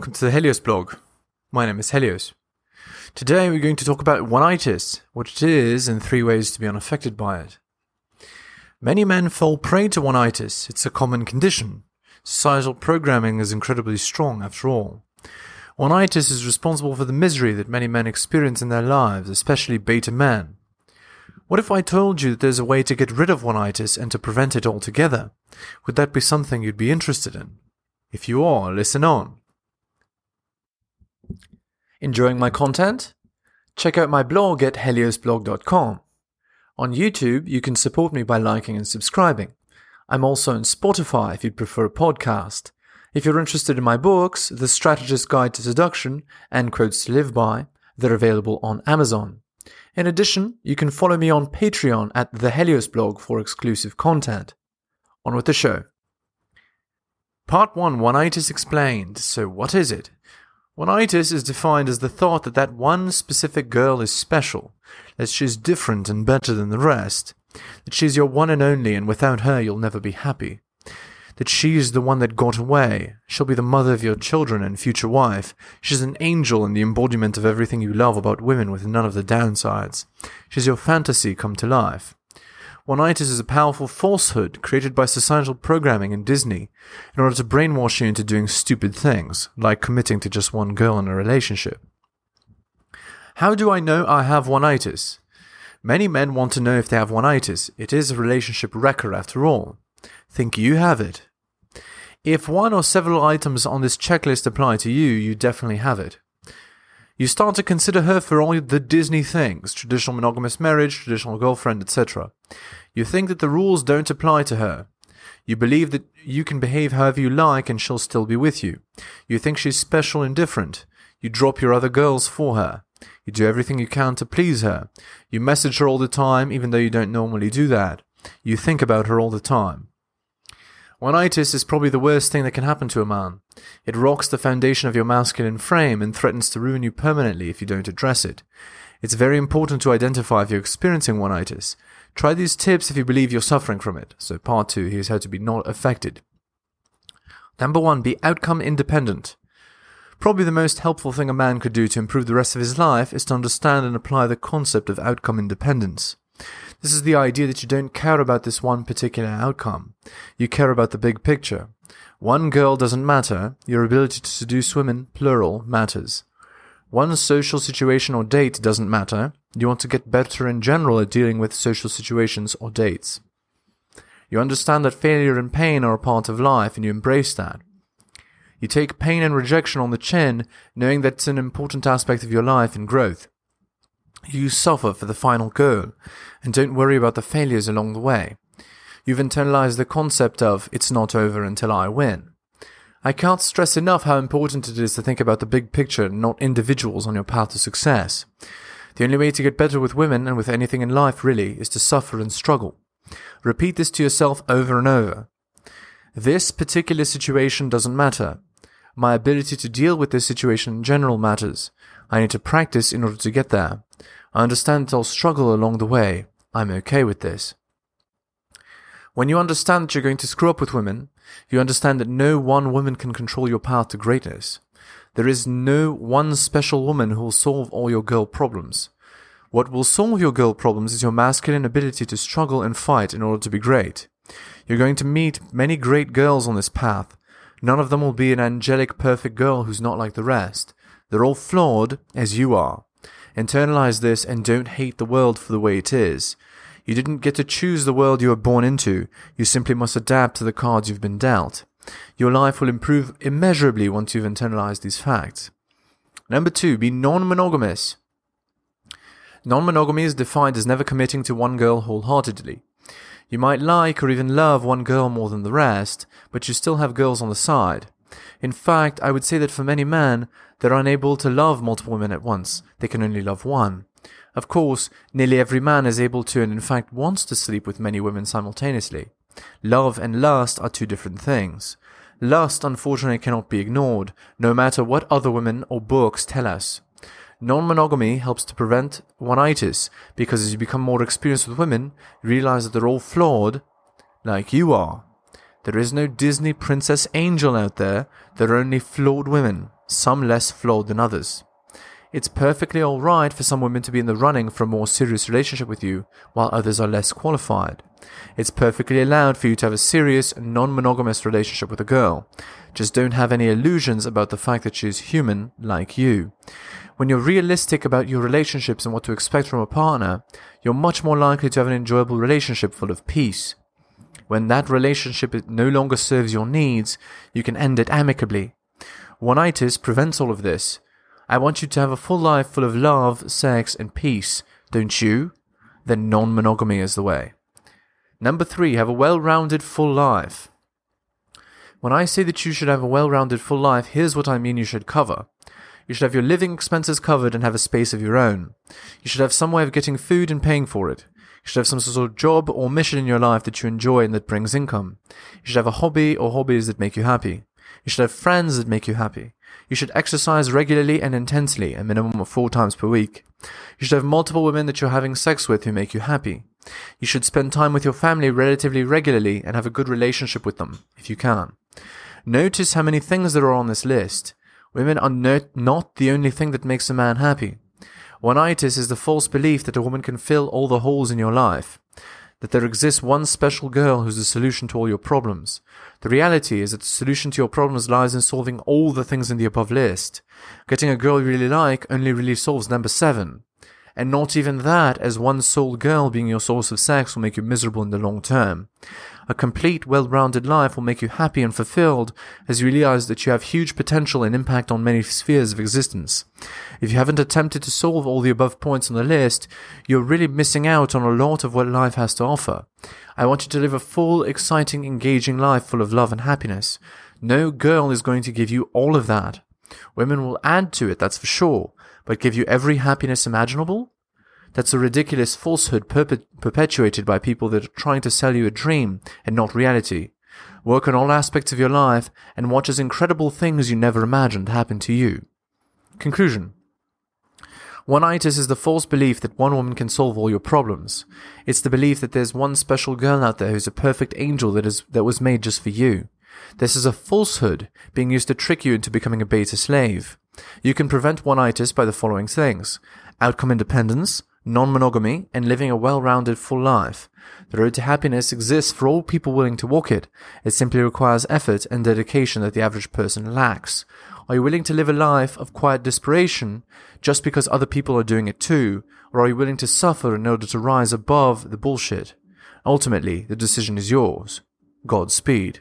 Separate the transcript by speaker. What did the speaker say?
Speaker 1: welcome to the Helios blog. My name is Helios. Today we're going to talk about oneitis, what it is, and three ways to be unaffected by it. Many men fall prey to oneitis. It's a common condition. Societal programming is incredibly strong, after all. Oneitis is responsible for the misery that many men experience in their lives, especially beta men. What if I told you that there's a way to get rid of oneitis and to prevent it altogether? Would that be something you'd be interested in? If you are, listen on. Enjoying my content? Check out my blog at heliosblog.com. On YouTube, you can support me by liking and subscribing. I'm also on Spotify if you'd prefer a podcast. If you're interested in my books, The Strategist's Guide to Seduction and Quotes to Live By, they're available on Amazon. In addition, you can follow me on Patreon at the Helios blog for exclusive content. On with the show. Part 1 Oneitis explained. So, what is it? Oneitis is defined as the thought that that one specific girl is special, that she's different and better than the rest, that she's your one and only, and without her you'll never be happy that she is the one that got away. She'll be the mother of your children and future wife. She's an angel and the embodiment of everything you love about women with none of the downsides. She's your fantasy come to life. Oneitis is a powerful falsehood created by societal programming in Disney in order to brainwash you into doing stupid things, like committing to just one girl in a relationship. How do I know I have oneitis? Many men want to know if they have oneitis. It is a relationship wrecker after all. Think you have it. If one or several items on this checklist apply to you, you definitely have it. You start to consider her for all the Disney things traditional monogamous marriage, traditional girlfriend, etc. You think that the rules don't apply to her. You believe that you can behave however you like and she'll still be with you. You think she's special and different. You drop your other girls for her. You do everything you can to please her. You message her all the time, even though you don't normally do that. You think about her all the time. Oneitis is probably the worst thing that can happen to a man. It rocks the foundation of your masculine frame and threatens to ruin you permanently if you don't address it. It's very important to identify if you're experiencing oneitis. Try these tips if you believe you're suffering from it. So part two, here's how to be not affected. Number one, be outcome independent. Probably the most helpful thing a man could do to improve the rest of his life is to understand and apply the concept of outcome independence. This is the idea that you don't care about this one particular outcome. You care about the big picture. One girl doesn't matter, your ability to seduce women, plural, matters. One social situation or date doesn't matter, you want to get better in general at dealing with social situations or dates. You understand that failure and pain are a part of life and you embrace that. You take pain and rejection on the chin, knowing that it's an important aspect of your life and growth. You suffer for the final goal and don't worry about the failures along the way. You've internalized the concept of it's not over until I win. I can't stress enough how important it is to think about the big picture, not individuals on your path to success. The only way to get better with women and with anything in life really is to suffer and struggle. Repeat this to yourself over and over. This particular situation doesn't matter. My ability to deal with this situation in general matters. I need to practice in order to get there. I understand that I'll struggle along the way. I'm okay with this. When you understand that you're going to screw up with women, you understand that no one woman can control your path to greatness. There is no one special woman who will solve all your girl problems. What will solve your girl problems is your masculine ability to struggle and fight in order to be great. You're going to meet many great girls on this path. None of them will be an angelic, perfect girl who's not like the rest. They're all flawed, as you are. Internalize this and don't hate the world for the way it is. You didn't get to choose the world you were born into, you simply must adapt to the cards you've been dealt. Your life will improve immeasurably once you've internalized these facts. Number two, be non monogamous. Non monogamy is defined as never committing to one girl wholeheartedly. You might like or even love one girl more than the rest, but you still have girls on the side. In fact, I would say that for many men, they're unable to love multiple women at once. They can only love one. Of course, nearly every man is able to and in fact wants to sleep with many women simultaneously. Love and lust are two different things. Lust, unfortunately, cannot be ignored, no matter what other women or books tell us. Non monogamy helps to prevent oneitis because as you become more experienced with women, you realize that they're all flawed, like you are. There is no Disney princess angel out there, there are only flawed women. some less flawed than others. It's perfectly alright for some women to be in the running for a more serious relationship with you, while others are less qualified. It's perfectly allowed for you to have a serious, non monogamous relationship with a girl. Just don't have any illusions about the fact that she's human, like you. When you're realistic about your relationships and what to expect from a partner, you're much more likely to have an enjoyable relationship full of peace. When that relationship no longer serves your needs, you can end it amicably. Oneitis prevents all of this I want you to have a full life full of love, sex, and peace, don't you? Then non monogamy is the way. Number three, have a well rounded full life. When I say that you should have a well rounded full life, here's what I mean you should cover. You should have your living expenses covered and have a space of your own. You should have some way of getting food and paying for it. You should have some sort of job or mission in your life that you enjoy and that brings income. You should have a hobby or hobbies that make you happy. You should have friends that make you happy. You should exercise regularly and intensely, a minimum of four times per week. You should have multiple women that you're having sex with who make you happy. You should spend time with your family relatively regularly and have a good relationship with them, if you can. Notice how many things there are on this list. Women are no- not the only thing that makes a man happy. Oneitis is the false belief that a woman can fill all the holes in your life that there exists one special girl who's the solution to all your problems. The reality is that the solution to your problems lies in solving all the things in the above list. Getting a girl you really like only really solves number seven. And not even that, as one sole girl being your source of sex will make you miserable in the long term. A complete, well-rounded life will make you happy and fulfilled as you realize that you have huge potential and impact on many spheres of existence. If you haven't attempted to solve all the above points on the list, you're really missing out on a lot of what life has to offer. I want you to live a full, exciting, engaging life full of love and happiness. No girl is going to give you all of that. Women will add to it, that's for sure, but give you every happiness imaginable? That's a ridiculous falsehood perpe- perpetuated by people that are trying to sell you a dream and not reality. Work on all aspects of your life and watch as incredible things you never imagined happen to you. Conclusion. Oneitis is the false belief that one woman can solve all your problems. It's the belief that there's one special girl out there who's a perfect angel that is that was made just for you. This is a falsehood being used to trick you into becoming a beta slave. You can prevent oneitis by the following things: outcome independence, non-monogamy, and living a well-rounded full life. The road to happiness exists for all people willing to walk it. It simply requires effort and dedication that the average person lacks. Are you willing to live a life of quiet desperation just because other people are doing it too? Or are you willing to suffer in order to rise above the bullshit? Ultimately, the decision is yours. Godspeed.